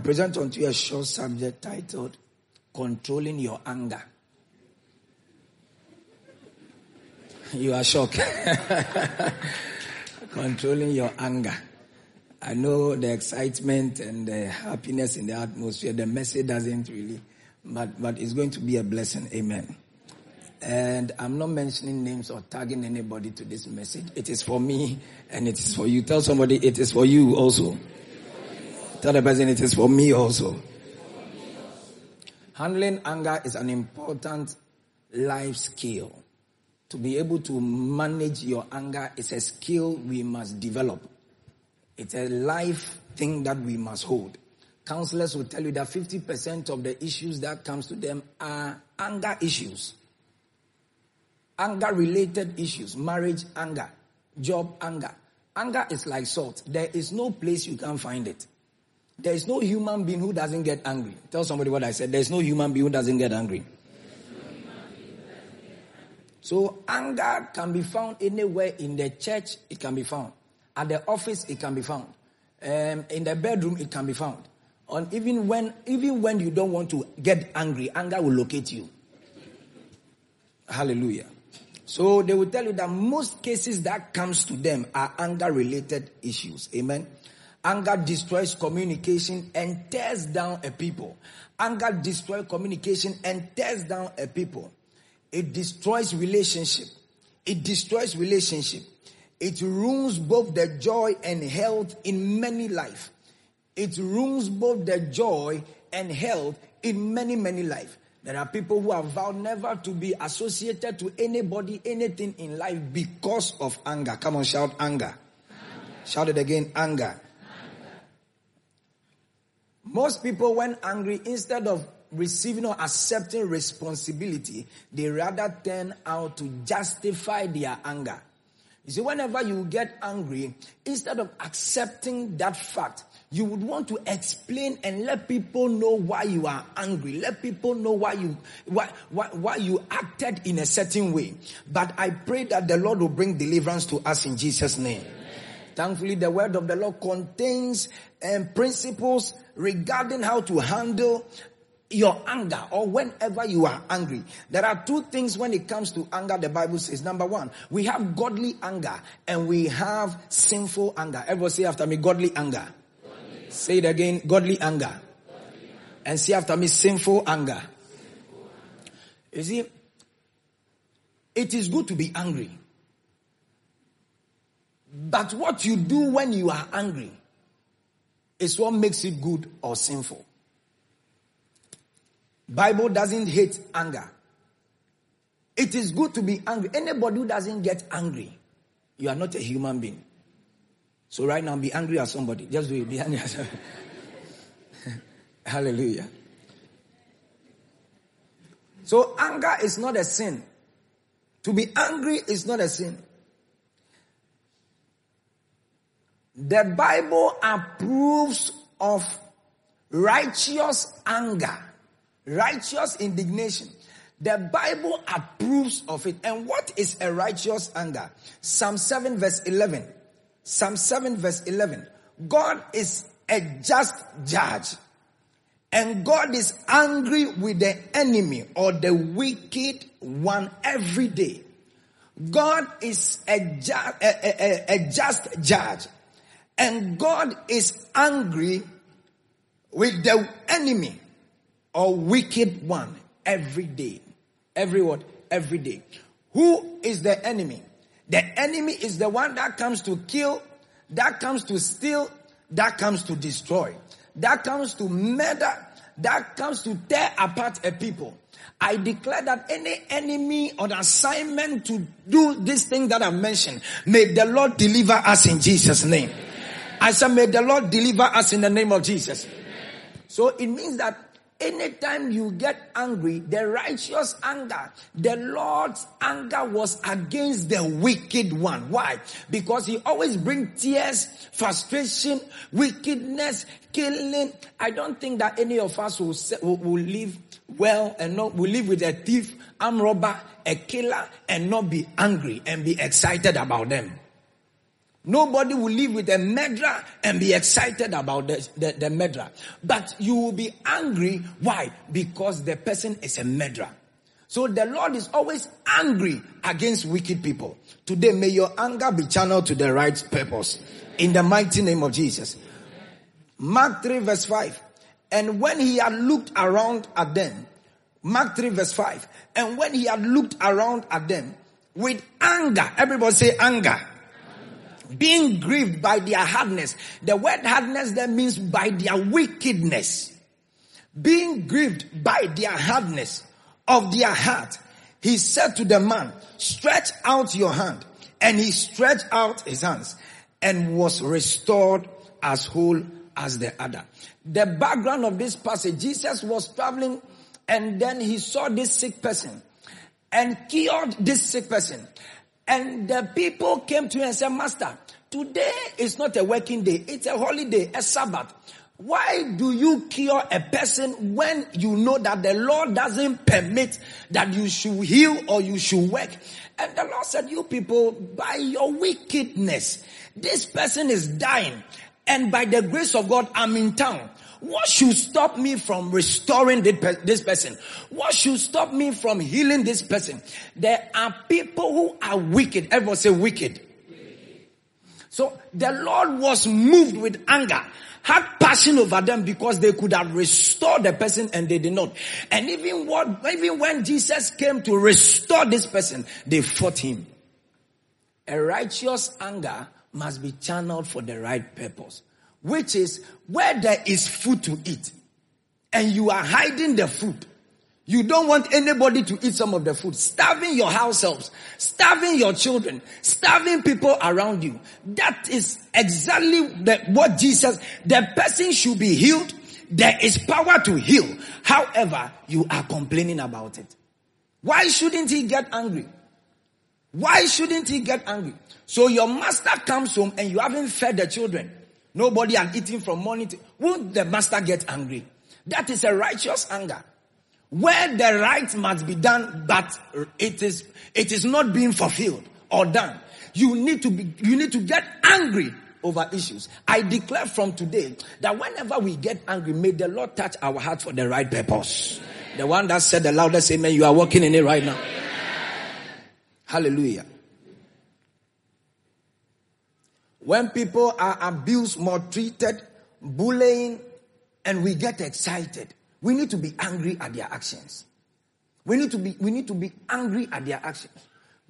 present unto you a short subject titled Controlling Your Anger. You are shocked. Controlling your anger. I know the excitement and the happiness in the atmosphere. The message doesn't really, but, but it's going to be a blessing. Amen. And I'm not mentioning names or tagging anybody to this message. It is for me and it is for you. Tell somebody it is for you also. Tell the person it is for me also. Handling anger is an important life skill. To be able to manage your anger is a skill we must develop. It's a life thing that we must hold. Counselors will tell you that 50% of the issues that comes to them are anger issues. Anger related issues, marriage anger, job anger. Anger is like salt. There is no place you can find it. There is no human being who doesn't get angry. Tell somebody what I said. There is no human being who doesn't get angry. So anger can be found anywhere in the church, it can be found. At the office, it can be found. Um, in the bedroom, it can be found. And even when, even when you don't want to get angry, anger will locate you. Hallelujah. So they will tell you that most cases that comes to them are anger related issues. Amen. Anger destroys communication and tears down a people. Anger destroys communication and tears down a people. It destroys relationship. It destroys relationship. It ruins both the joy and health in many life. It ruins both the joy and health in many, many life. There are people who have vowed never to be associated to anybody, anything in life because of anger. Come on, shout anger. anger. Shout it again, anger. Most people, when angry, instead of receiving or accepting responsibility, they rather turn out to justify their anger. You see, whenever you get angry, instead of accepting that fact, you would want to explain and let people know why you are angry. Let people know why you, why, why, why you acted in a certain way. But I pray that the Lord will bring deliverance to us in Jesus' name. Thankfully, the word of the Lord contains um, principles regarding how to handle your anger or whenever you are angry. There are two things when it comes to anger, the Bible says. Number one, we have godly anger and we have sinful anger. Everyone say after me, godly anger. Godly. Say it again, godly anger. godly. And say after me, sinful anger. sinful anger. You see, it is good to be angry. But what you do when you are angry is what makes it good or sinful. Bible doesn't hate anger. It is good to be angry. Anybody who doesn't get angry, you are not a human being. So right now, be angry at somebody. Just do it. Be angry at somebody. Hallelujah. So anger is not a sin. To be angry is not a sin. The Bible approves of righteous anger righteous indignation. The Bible approves of it. And what is a righteous anger? Psalm 7 verse 11. Psalm 7 verse 11. God is a just judge. And God is angry with the enemy or the wicked one every day. God is a, ju- a, a, a just judge. And God is angry with the enemy or wicked one every day. Every what? Every day. Who is the enemy? The enemy is the one that comes to kill, that comes to steal, that comes to destroy, that comes to murder, that comes to tear apart a people. I declare that any enemy on assignment to do this thing that I mentioned, may the Lord deliver us in Jesus' name. I said, may the Lord deliver us in the name of Jesus. So it means that Anytime you get angry, the righteous anger, the Lord's anger was against the wicked one. Why? Because he always brings tears, frustration, wickedness, killing. I don't think that any of us will, will, will live well and not, will live with a thief, arm robber, a killer, and not be angry and be excited about them. Nobody will live with a murderer and be excited about the, the, the murderer. But you will be angry. Why? Because the person is a murderer. So the Lord is always angry against wicked people. Today, may your anger be channeled to the right purpose. In the mighty name of Jesus. Mark 3 verse 5. And when he had looked around at them, Mark 3 verse 5. And when he had looked around at them with anger, everybody say anger being grieved by their hardness. The word hardness there means by their wickedness. Being grieved by their hardness of their heart. He said to the man, stretch out your hand. And he stretched out his hands and was restored as whole as the other. The background of this passage, Jesus was traveling and then he saw this sick person and cured this sick person. And the people came to him and said, Master, today is not a working day. It's a holiday, a Sabbath. Why do you cure a person when you know that the Lord doesn't permit that you should heal or you should work? And the Lord said, you people, by your wickedness, this person is dying. And by the grace of God, I'm in town. What should stop me from restoring this person? What should stop me from healing this person? There are people who are wicked. Everyone say wicked. So the Lord was moved with anger, had passion over them because they could have restored the person and they did not. And even what, even when Jesus came to restore this person, they fought him. A righteous anger must be channeled for the right purpose which is where there is food to eat and you are hiding the food. You don't want anybody to eat some of the food. Starving your households. Starving your children. Starving people around you. That is exactly the, what Jesus, the person should be healed. There is power to heal. However, you are complaining about it. Why shouldn't he get angry? Why shouldn't he get angry? So your master comes home and you haven't fed the children. Nobody had eating from morning to, won't the master get angry? That is a righteous anger. Where the right must be done, but it is, it is not being fulfilled or done. You need to be, you need to get angry over issues. I declare from today that whenever we get angry, may the Lord touch our heart for the right purpose. The one that said the loudest amen, you are walking in it right now. Hallelujah. When people are abused, maltreated, bullying, and we get excited, we need to be angry at their actions. We need to be, we need to be angry at their actions.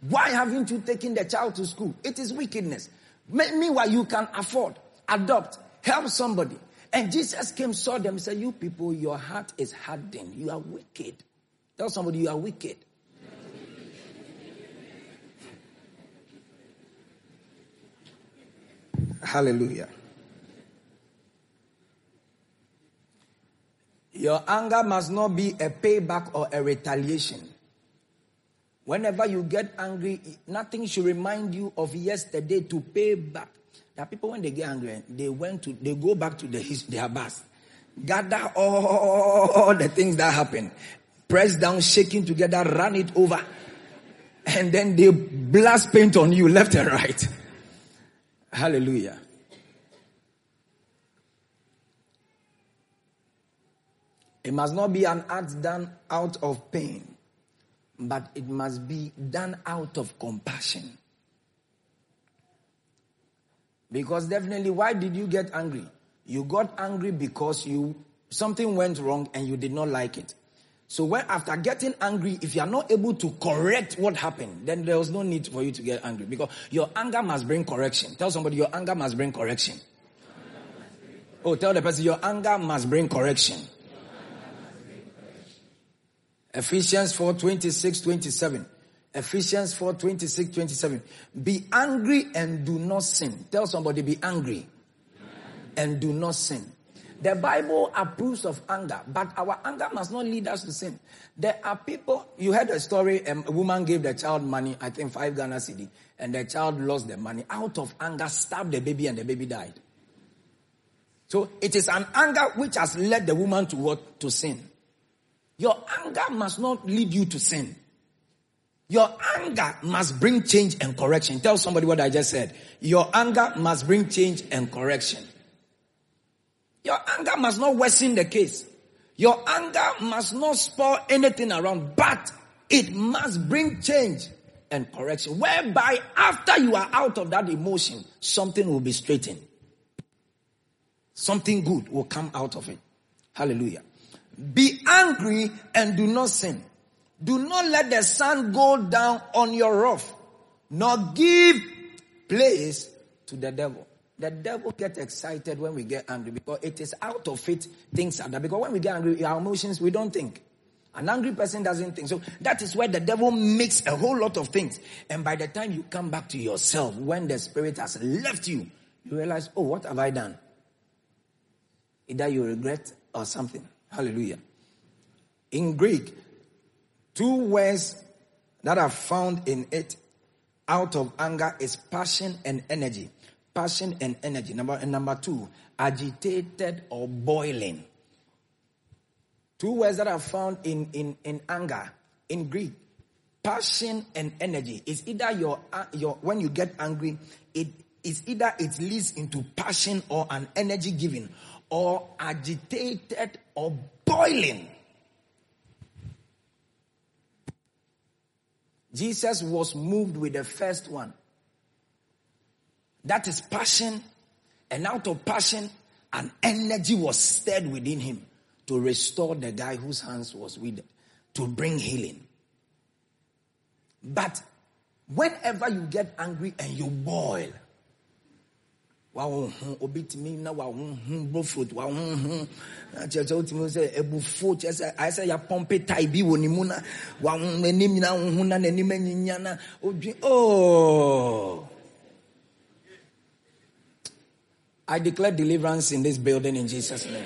Why haven't you taken the child to school? It is wickedness. Meanwhile, you can afford, adopt, help somebody. And Jesus came, saw them, said, you people, your heart is hardened. You are wicked. Tell somebody you are wicked. Hallelujah. Your anger must not be a payback or a retaliation. Whenever you get angry, nothing should remind you of yesterday to pay back. There are people when they get angry, they went to, they go back to the, their past, gather all the things that happened, press down, shaking together, run it over, and then they blast paint on you left and right. Hallelujah. It must not be an act done out of pain, but it must be done out of compassion. Because definitely, why did you get angry? You got angry because you something went wrong and you did not like it. So when after getting angry, if you are not able to correct what happened, then there was no need for you to get angry because your anger must bring correction. Tell somebody your anger must bring correction. Oh, tell the person your anger must bring correction. Ephesians 4, 26, 27. Ephesians 4, 26, 27. Be angry and do not sin. Tell somebody be angry and do not sin. The Bible approves of anger, but our anger must not lead us to sin. There are people, you heard a story, um, a woman gave the child money, I think five Ghana cedi, and the child lost the money. Out of anger, stabbed the baby and the baby died. So it is an anger which has led the woman to what? To sin. Your anger must not lead you to sin. Your anger must bring change and correction. Tell somebody what I just said. Your anger must bring change and correction. Your anger must not worsen the case. Your anger must not spoil anything around, but it must bring change and correction. Whereby after you are out of that emotion, something will be straightened. Something good will come out of it. Hallelujah. Be angry and do not sin. Do not let the sun go down on your wrath, nor give place to the devil. The devil gets excited when we get angry because it is out of it things are that. Because when we get angry, our emotions, we don't think. An angry person doesn't think. So that is where the devil makes a whole lot of things. And by the time you come back to yourself, when the spirit has left you, you realize, oh, what have I done? Either you regret or something. Hallelujah. In Greek, two words that are found in it out of anger is passion and energy. Passion and energy. Number and number two, agitated or boiling. Two words that are found in, in, in anger in Greek. Passion and energy. is either your uh, your when you get angry, it is either it leads into passion or an energy giving, or agitated or boiling. Jesus was moved with the first one. That is passion. And out of passion, an energy was stirred within him to restore the guy whose hands was withered, to bring healing. But whenever you get angry and you boil, wawohu hmm, obi tumi na oh I declare deliverance in this building in Jesus name.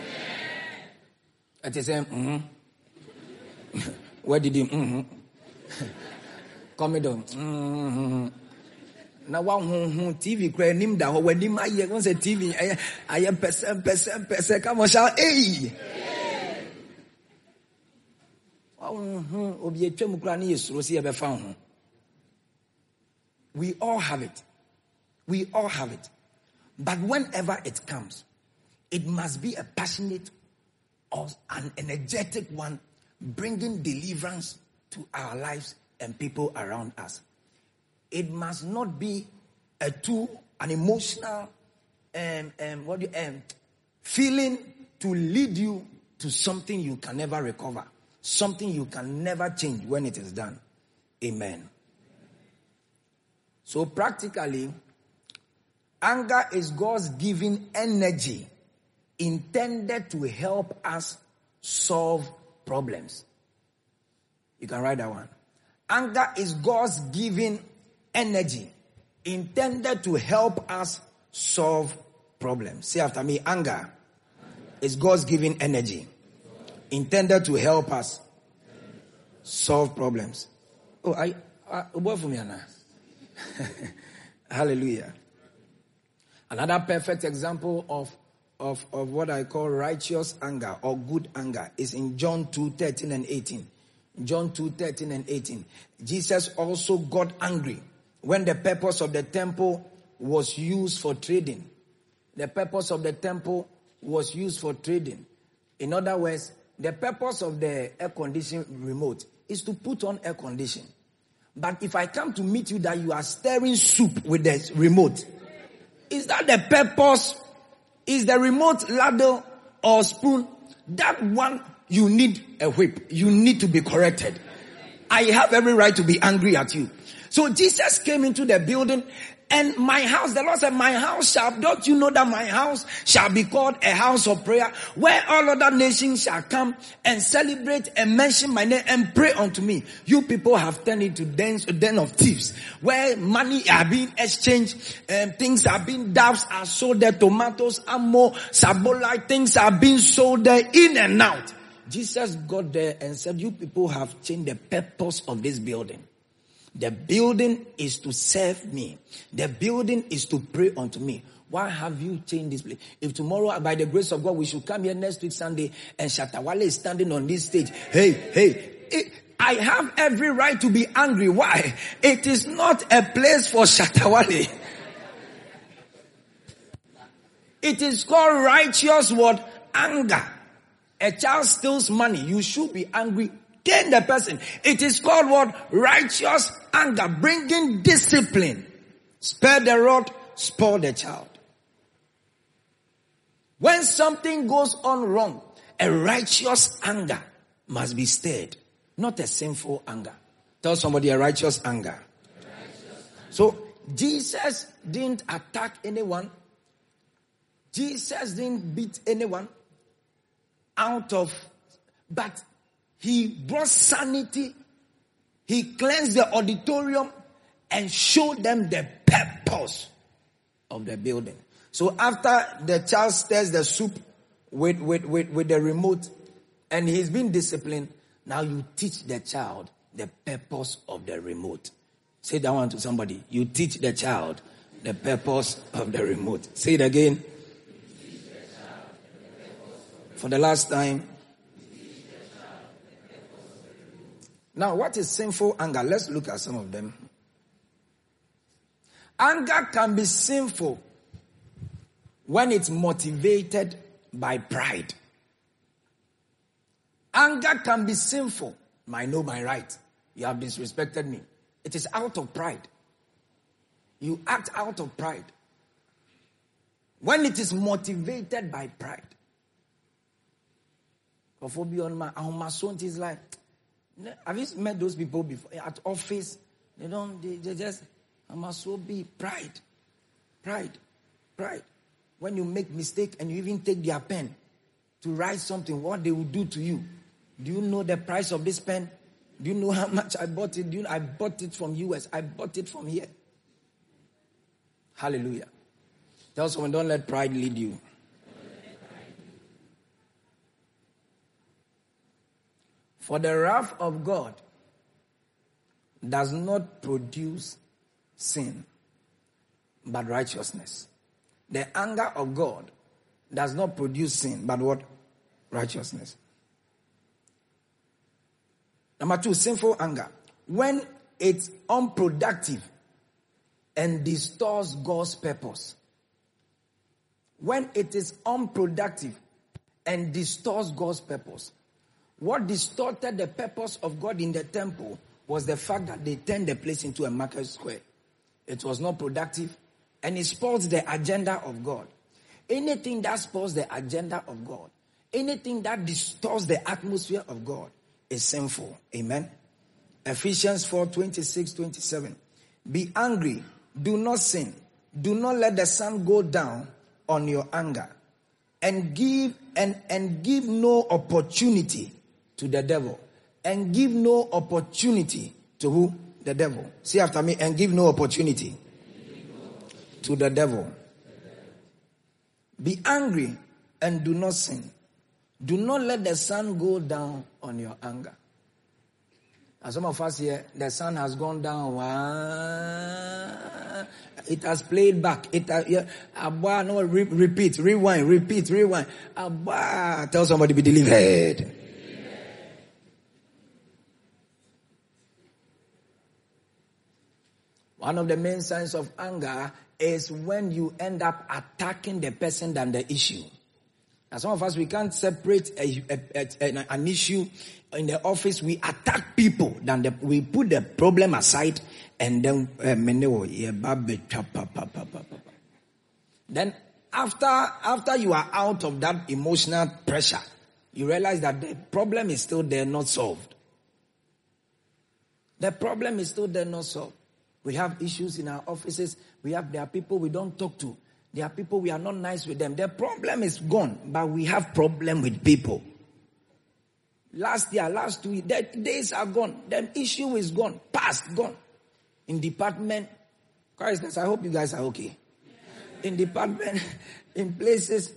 It is saying, mm-hmm. Where did you? Mm-hmm. Come down. Mm-hmm. na wahuhu tv kura anim da hɔ w'anim ayɛ wɔn sɛ tv ayɛ ayɛ pɛsɛ pɛsɛ pɛsɛ kama hyɛ eyi wahuhu obi atwam kura ne yɛ we all have it we all have it but whenever it comes it must be a passionate or an energetic one bringing deliverance to our lives and people around us it must not be a too an emotional um, um, what do you, um, feeling to lead you to something you can never recover, something you can never change when it is done. Amen. So practically, anger is God's giving energy intended to help us solve problems. You can write that one. Anger is God's giving energy intended to help us solve problems. Say after me, anger is God's giving energy intended to help us solve problems. Oh, I, I. Hallelujah. Another perfect example of, of, of what I call righteous anger or good anger is in John 2 13 and 18. John 2 13 and 18. Jesus also got angry when the purpose of the temple was used for trading. The purpose of the temple was used for trading. In other words, the purpose of the air conditioning remote is to put on air condition. But if I come to meet you that you are stirring soup with the remote, is that the purpose? Is the remote ladle or spoon? That one, you need a whip. You need to be corrected. I have every right to be angry at you. So Jesus came into the building and my house, the Lord said, my house shall, don't you know that my house shall be called a house of prayer where all other nations shall come and celebrate and mention my name and pray unto me. You people have turned into dens, den of thieves where money are being exchanged and things are being, doves are sold there, tomatoes, ammo, sabolite, things are being sold there in and out. Jesus got there and said, you people have changed the purpose of this building. The building is to serve me. The building is to pray unto me. Why have you changed this place? If tomorrow, by the grace of God, we should come here next week Sunday and Shatta Wale is standing on this stage. Hey, hey, eh, I have every right to be angry. Why? It is not a place for Shatta Wale. It is called righteous what? Anger. A child steals money. You should be angry. Then the person. It is called what? Righteous anger. Bringing discipline. Spare the rod, spoil the child. When something goes on wrong, a righteous anger must be stirred, not a sinful anger. Tell somebody a righteous anger. So Jesus didn't attack anyone. Jesus didn't beat anyone out of, but he brought sanity. He cleansed the auditorium and showed them the purpose of the building. So after the child stirs the soup with, with, with, with the remote and he's been disciplined, now you teach the child the purpose of the remote. Say that one to somebody. You teach the child the purpose of the remote. Say it again. For the last time. Now, what is sinful anger? Let's look at some of them. Anger can be sinful when it's motivated by pride. Anger can be sinful. I know my right. You have disrespected me. It is out of pride. You act out of pride. When it is motivated by pride. Is like, have you met those people before at office? They don't, they, they just, I must so be pride, pride, pride. When you make mistake and you even take their pen to write something, what they will do to you. Do you know the price of this pen? Do you know how much I bought it? Do you know I bought it from US? I bought it from here. Hallelujah. Tell someone, don't let pride lead you. For the wrath of God does not produce sin, but righteousness. The anger of God does not produce sin, but what? Righteousness. Number two, sinful anger. When it's unproductive and distorts God's purpose. When it is unproductive and distorts God's purpose. What distorted the purpose of God in the temple was the fact that they turned the place into a market square. It was not productive and it spoils the agenda of God. Anything that spoils the agenda of God, anything that distorts the atmosphere of God is sinful. Amen. Ephesians 4 26, 27. Be angry, do not sin, do not let the sun go down on your anger, and give and, and give no opportunity to the devil. And give no opportunity to who? The devil. See after me, and give no opportunity to the devil. Be angry and do not sin. Do not let the sun go down on your anger. As some of us here, the sun has gone down. It has played back. It has, yeah, Abba, no, re- repeat, rewind, repeat, rewind. Abba, tell somebody be delivered. One of the main signs of anger is when you end up attacking the person than the issue. Now, some of us, we can't separate a, a, a, an issue in the office. We attack people than the, we put the problem aside and then, uh, then after, after you are out of that emotional pressure, you realize that the problem is still there, not solved. The problem is still there, not solved. We have issues in our offices. We have, there are people we don't talk to. There are people we are not nice with them. The problem is gone, but we have problem with people. Last year, last years, the days are gone. The issue is gone. Past, gone. In department, Christ, I hope you guys are okay. In department, in places,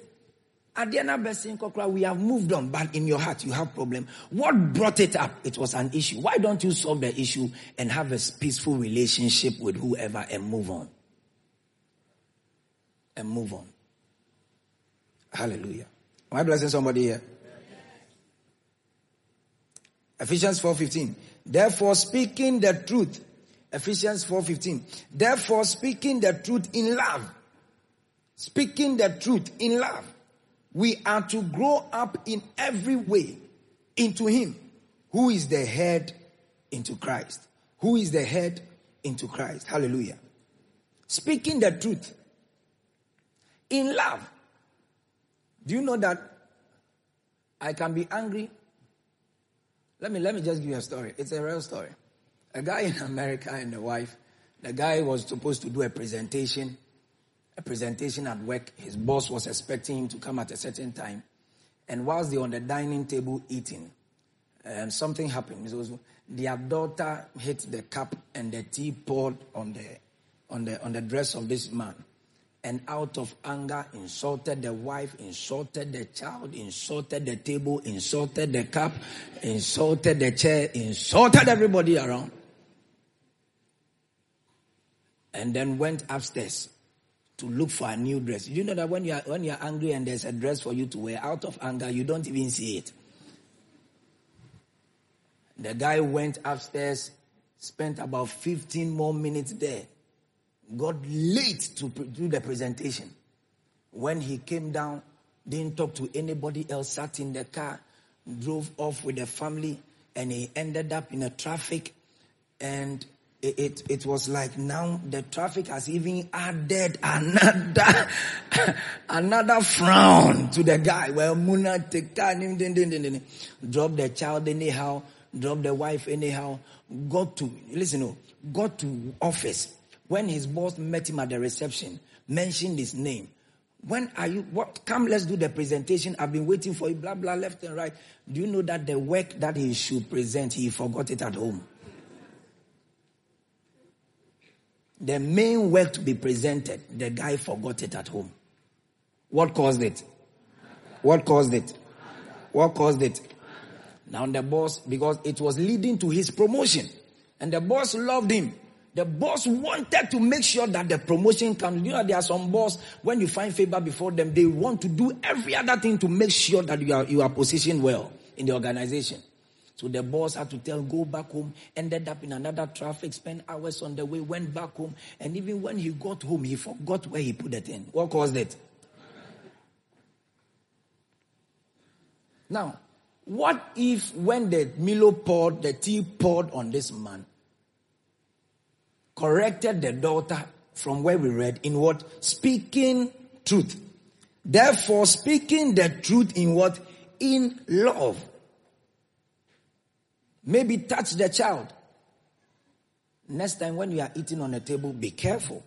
end of the we have moved on, but in your heart you have problem. What brought it up? It was an issue. Why don't you solve the issue and have a peaceful relationship with whoever and move on? And move on. Hallelujah. Am I blessing somebody here? Ephesians 4.15. Therefore speaking the truth. Ephesians 4.15. Therefore speaking the truth in love. Speaking the truth in love. We are to grow up in every way into Him who is the head into Christ. Who is the head into Christ. Hallelujah. Speaking the truth in love. Do you know that I can be angry? Let me let me just give you a story. It's a real story. A guy in America and a wife, the guy was supposed to do a presentation, a presentation at work. His boss was expecting him to come at a certain time. And whilst they were on the dining table eating, um, something happened. Was, their daughter hit the cup and the tea poured on the on the on the dress of this man and out of anger insulted the wife, insulted the child, insulted the table, insulted the cup, insulted the chair, insulted everybody around. And then went upstairs to look for a new dress. You know that when you are when you are angry and there's a dress for you to wear, out of anger, you don't even see it. The guy went upstairs, spent about 15 more minutes there got late to do the presentation. When he came down, didn't talk to anybody else, sat in the car, drove off with the family, and he ended up in a traffic. And it, it, was like now the traffic has even added another another frown to the guy. Well, Muna take drop the child anyhow, drop the wife anyhow, got to listen, oh, no, got to office when his boss met him at the reception, mentioned his name. When are you, what, come let's do the presentation. I've been waiting for you, blah, blah, left and right. Do you know that the work that he should present, he forgot it at home? The main work to be presented, the guy forgot it at home. What caused it? What caused it? What caused it? Now the boss, because it was leading to his promotion. And the boss loved him. The boss wanted to make sure that the promotion comes. You know, there are some boss, when you find favor before them, they want to do every other thing to make sure that you are, you are positioned well in the organization. So the boss had to tell, go back home, ended up in another traffic, spent hours on the way, went back home. And even when he got home, he forgot where he put it in. What caused it? Now, what if when the Milo poured, the tea poured on this man, corrected the daughter from where we read in what? Speaking truth. Therefore, speaking the truth in what? In love. Maybe touch the child. Next time when you are eating on the table, be careful.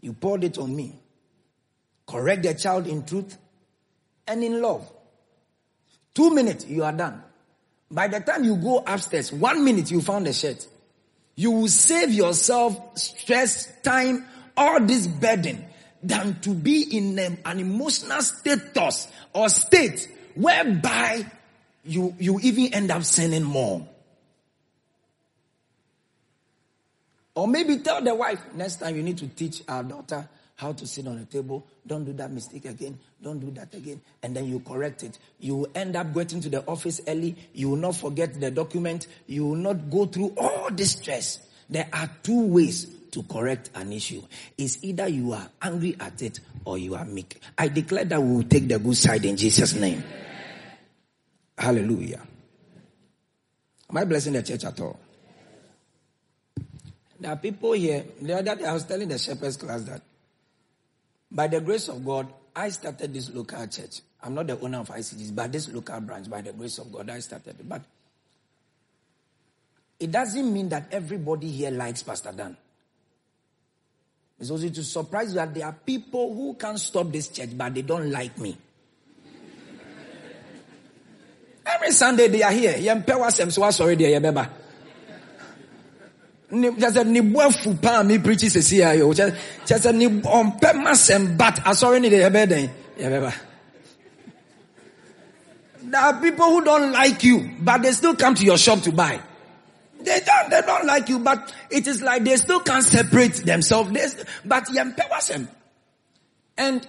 You poured it on me. Correct the child in truth and in love. Two minutes, you are done. By the time you go upstairs, one minute you found the shirt you will save yourself stress, time, all this burden than to be in an emotional status or state whereby you, you even end up sinning more. Or maybe tell the wife, next time you need to teach our daughter how to sit on the table. Don't do that mistake again. Don't do that again. And then you correct it. You will end up getting to the office early. You will not forget the document. You will not go through all this stress. There are two ways to correct an issue. It's either you are angry at it or you are meek. I declare that we will take the good side in Jesus' name. Hallelujah. Am I blessing the church at all? There are people here. The other day I was telling the shepherds class that by the grace of God, I started this local church. I'm not the owner of ICGs, but this local branch, by the grace of God, I started it. But it doesn't mean that everybody here likes Pastor Dan. It's also to surprise you that there are people who can't stop this church, but they don't like me. Every Sunday they are here. Yempewa sem so sorry there yebeba. Ni just ni boafu pa mi yo. Just just ni on pema sem but asori ni de yebeden. Yebeba. There are people who don't like you, but they still come to your shop to buy. They don't, they don't like you, but it is like they still can't separate themselves. They, but empowers them. And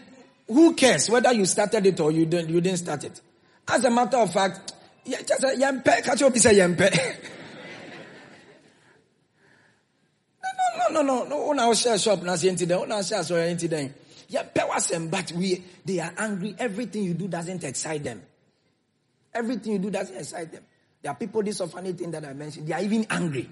who cares whether you started it or you didn't, you didn't start it? As a matter of fact, Yeah, just a yempe. Catch up, say yempe. No, no, no, no, was share shop, now see anything. When I share so anything. Yeah, pewasem, but we they are angry. Everything you do doesn't excite them. Everything you do doesn't excite them. There are people, this funny thing that I mentioned, they are even angry.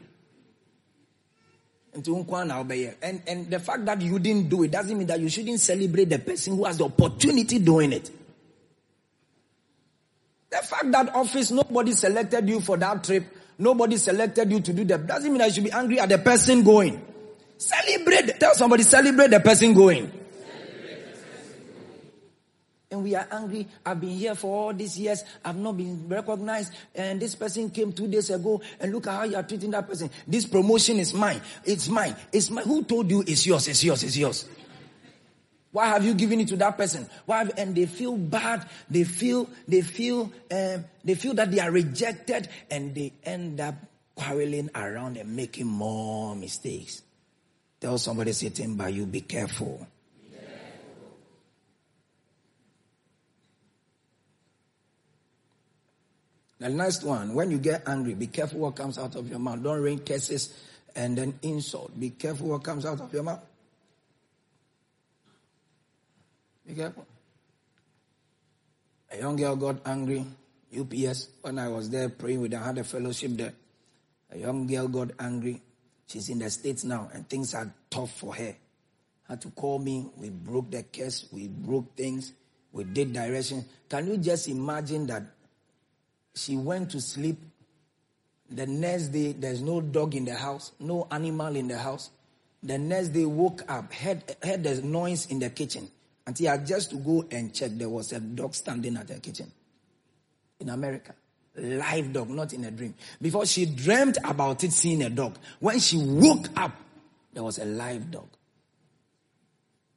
And, and the fact that you didn't do it doesn't mean that you shouldn't celebrate the person who has the opportunity doing it. That office, nobody selected you for that trip, nobody selected you to do that, doesn't mean I should be angry at the person going. Celebrate, tell somebody, celebrate the person going and we are angry. I've been here for all these years. I've not been recognized. And this person came two days ago and look at how you are treating that person. This promotion is mine. It's mine. It's mine. Who told you it's yours? It's yours. It's yours. Why have you given it to that person? Why? Have, and they feel bad. They feel, they feel, um, they feel that they are rejected and they end up quarreling around and making more mistakes. Tell somebody sitting by you, be careful. The next one, when you get angry, be careful what comes out of your mouth. Don't rain curses and then insult. Be careful what comes out of your mouth. Be careful. A young girl got angry. UPS, when I was there praying with her, I had a fellowship there. A young girl got angry. She's in the States now, and things are tough for her. Had to call me. We broke the case. We broke things. We did direction. Can you just imagine that she went to sleep. The next day, there's no dog in the house, no animal in the house. The next day, woke up, heard, heard the noise in the kitchen. Until I had just to go and check, there was a dog standing at her kitchen in America. Live dog, not in a dream. Before she dreamt about it seeing a dog. When she woke up, there was a live dog.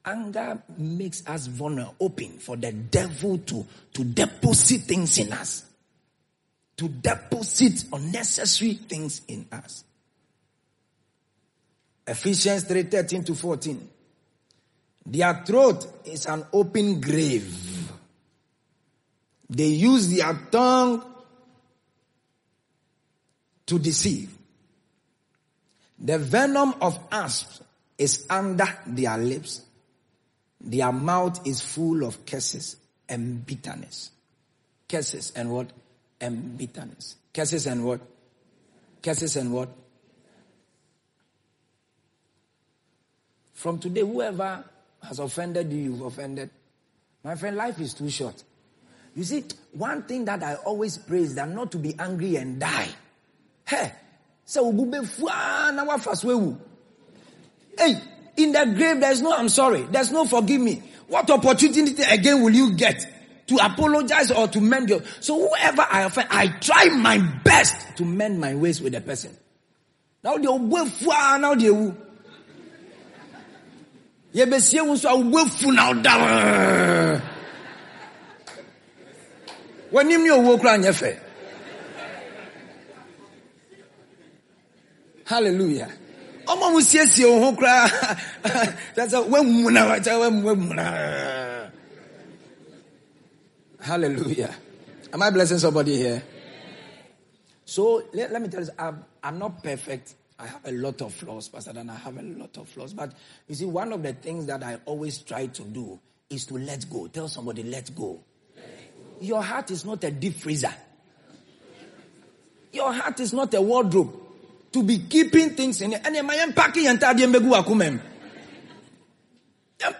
Anger makes us vulnerable, open for the devil to, to deposit things in us to deposit unnecessary things in us. Ephesians 3 13 to 14. Their throat is an open grave. They use their tongue to deceive. The venom of asps is under their lips. Their mouth is full of curses and bitterness. Curses and what? and bitterness. Curses and what? Curses and what? From today, whoever has offended you, you've offended. My friend, life is too short. You see, one thing that I always praise that not to be angry and die. Hey, so ah, Hey, in the grave, there's no I'm sorry. There's no forgive me. What opportunity again will you get? to apologize or to mend your. So whoever I offend, I try my best to mend my ways with the person. Now the now the wu. Ye besie wu so obefu now da. Wanim ni owo kra anye fe. Hallelujah. Ọmọ mu siesie wo ho kra. That's when mu na wa cha when mu na. Hallelujah. Am I blessing somebody here? So let, let me tell you, I'm, I'm not perfect. I have a lot of flaws, Pastor Dan. I have a lot of flaws. But you see, one of the things that I always try to do is to let go. Tell somebody, let go. Let go. Your heart is not a deep freezer. Your heart is not a wardrobe to be keeping things in it. And I am packing and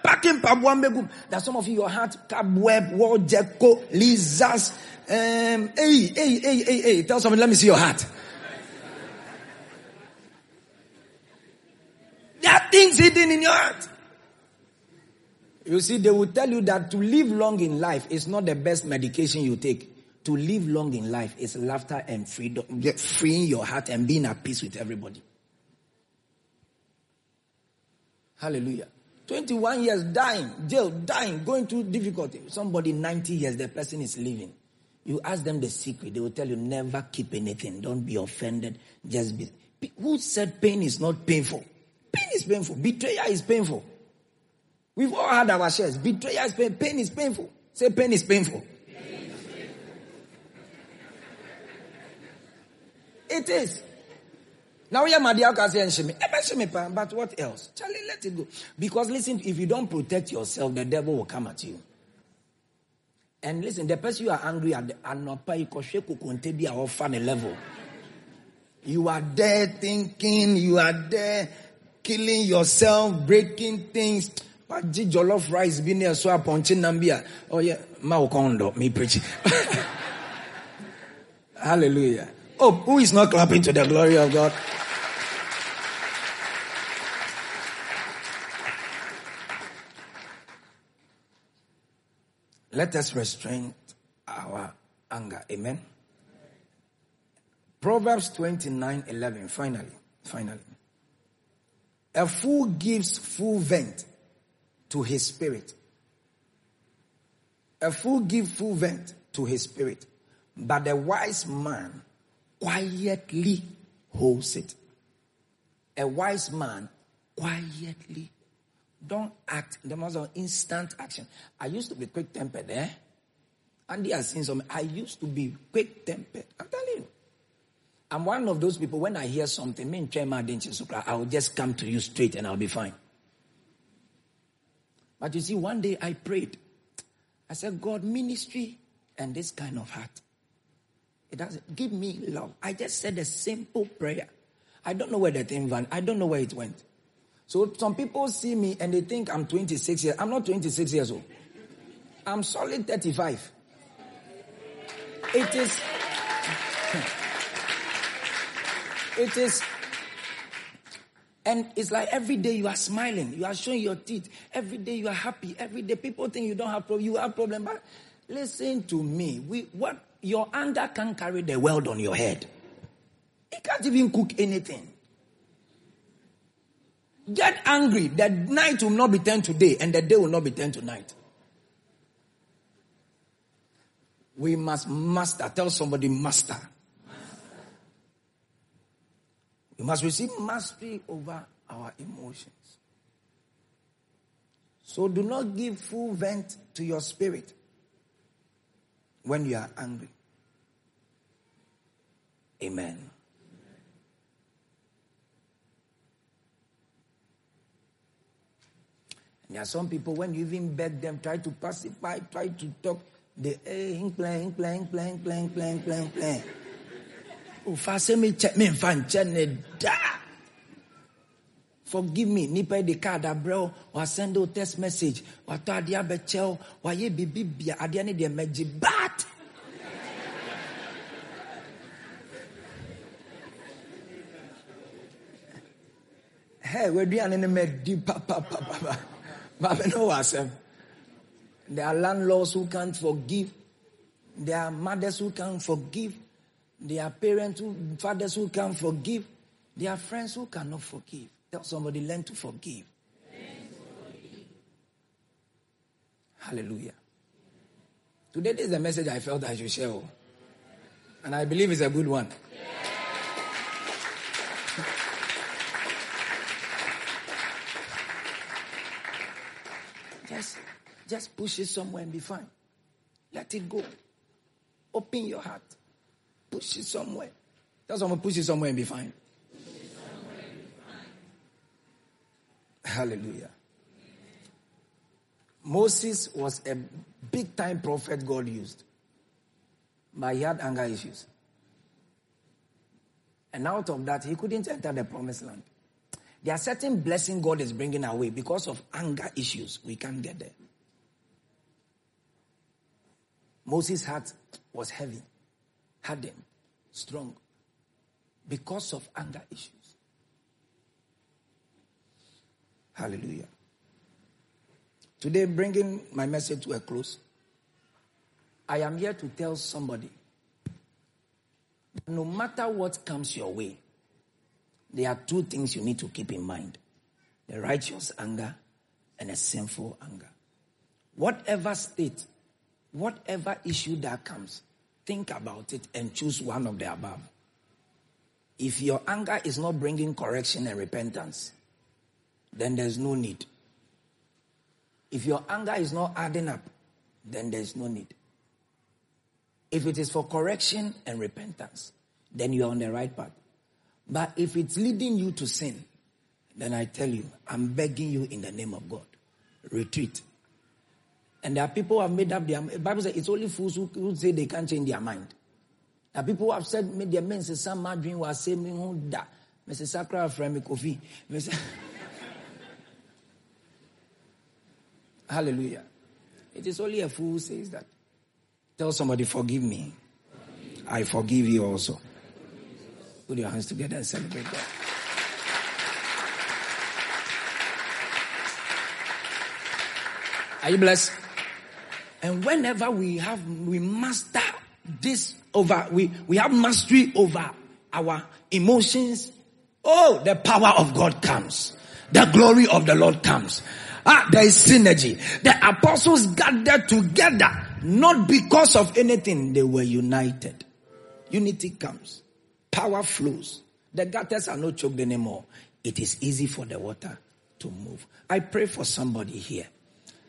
Packing pabwambegum. That some of you, your heart, cobweb, wall, jacko, lizards. Um, hey, hey, hey, hey, hey. Tell someone, let me see your heart. There are things hidden in your heart. You see, they will tell you that to live long in life is not the best medication you take. To live long in life is laughter and freedom, freeing your heart and being at peace with everybody. Hallelujah. 21 years dying, jail, dying, going through difficulty. Somebody 90 years, the person is living. You ask them the secret, they will tell you never keep anything. Don't be offended. Just be. Who said pain is not painful? Pain is painful. Betrayal is painful. We've all had our shares. Betrayal is pain. Pain is painful. Say pain is painful. It is. Now we are Madiaka saying but what else? Charlie, let it go. Because listen, if you don't protect yourself, the devil will come at you. And listen, the person you are angry at, our funny level. You are there thinking, you are there killing yourself, breaking things. But jollof rice being there so punching nambia. Oh yeah, ma kondo me preaching. Hallelujah. Oh, who is not clapping to the glory of God? Let us restrain our anger. Amen. Proverbs 29 11. Finally, finally. A fool gives full vent to his spirit. A fool gives full vent to his spirit, but a wise man quietly holds it. A wise man quietly don't act. There must be instant action. I used to be quick tempered, eh? And they are saying something. I used to be quick tempered. I'm telling you. I'm one of those people, when I hear something, I will just come to you straight and I'll be fine. But you see, one day I prayed. I said, God, ministry and this kind of heart. It doesn't give me love. I just said a simple prayer. I don't know where the thing went. I don't know where it went. So some people see me and they think I'm 26 years. I'm not 26 years old. I'm solid 35. It is. It is. And it's like every day you are smiling, you are showing your teeth. Every day you are happy. Every day people think you don't have problem, you have problem. But listen to me. We what your anger can carry the world on your head. It can't even cook anything. Get angry. The night will not be turned to day, and the day will not be turned to night. We must master. Tell somebody, master. We must receive mastery over our emotions. So do not give full vent to your spirit when you are angry. Amen. There are some people, when you even beg them, try to pacify, try to talk, they, eh, hey, hing playing, playing, playing, playing, playing, playing, Forgive me. Nipa de card bro. Wa send a text message. Wa to adia be chel. Wa ye bibi bia adia ne de meji bat. Hey, we're doing an me di pa pa pa pa pa. But I know. There are landlords who can't forgive. There are mothers who can't forgive. There are parents who, fathers who can't forgive. There are friends who cannot forgive. Tell somebody, learn to forgive. Hallelujah. Today is the message I felt I should share. Oh. And I believe it's a good one. just, just push it somewhere and be fine. Let it go. Open your heart. Push it somewhere. That's someone, push it somewhere and be fine. Hallelujah. Moses was a big time prophet God used, but he had anger issues. And out of that, he couldn't enter the promised land. There are certain blessings God is bringing our way because of anger issues. We can't get there. Moses' heart was heavy hardened, strong, because of anger issues. Hallelujah. Today, bringing my message to a close, I am here to tell somebody no matter what comes your way, there are two things you need to keep in mind the righteous anger and a sinful anger. Whatever state, whatever issue that comes, think about it and choose one of the above. If your anger is not bringing correction and repentance, then there's no need. If your anger is not adding up, then there's no need. If it is for correction and repentance, then you are on the right path. But if it's leading you to sin, then I tell you, I'm begging you in the name of God, retreat. And there are people who have made up their the Bible says it's only fools who, who say they can't change their mind. There are people who have said made their men say some dream was saying who da. Mr. Sakra from Kofi. Hallelujah. It is only a fool who says that. Tell somebody, forgive me. I forgive you also. Put your hands together and celebrate that. Are you blessed? And whenever we have, we master this over, we, we have mastery over our emotions. Oh, the power of God comes. The glory of the Lord comes. Ah, there is synergy. The apostles gathered together, not because of anything, they were united. Unity comes. Power flows. The gutters are not choked anymore. It is easy for the water to move. I pray for somebody here.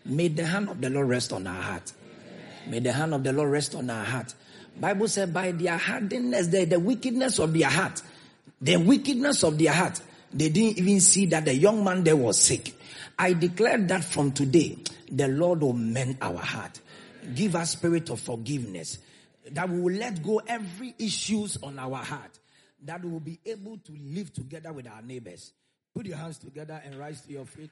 May the hand of the Lord rest on our heart. May the hand of the Lord rest on our heart. Bible said by their hardness, the, the wickedness of their heart, the wickedness of their heart, they didn't even see that the young man there was sick. I declare that from today, the Lord will mend our heart. Give us spirit of forgiveness. That we will let go every issues on our heart. That we will be able to live together with our neighbors. Put your hands together and rise to your feet.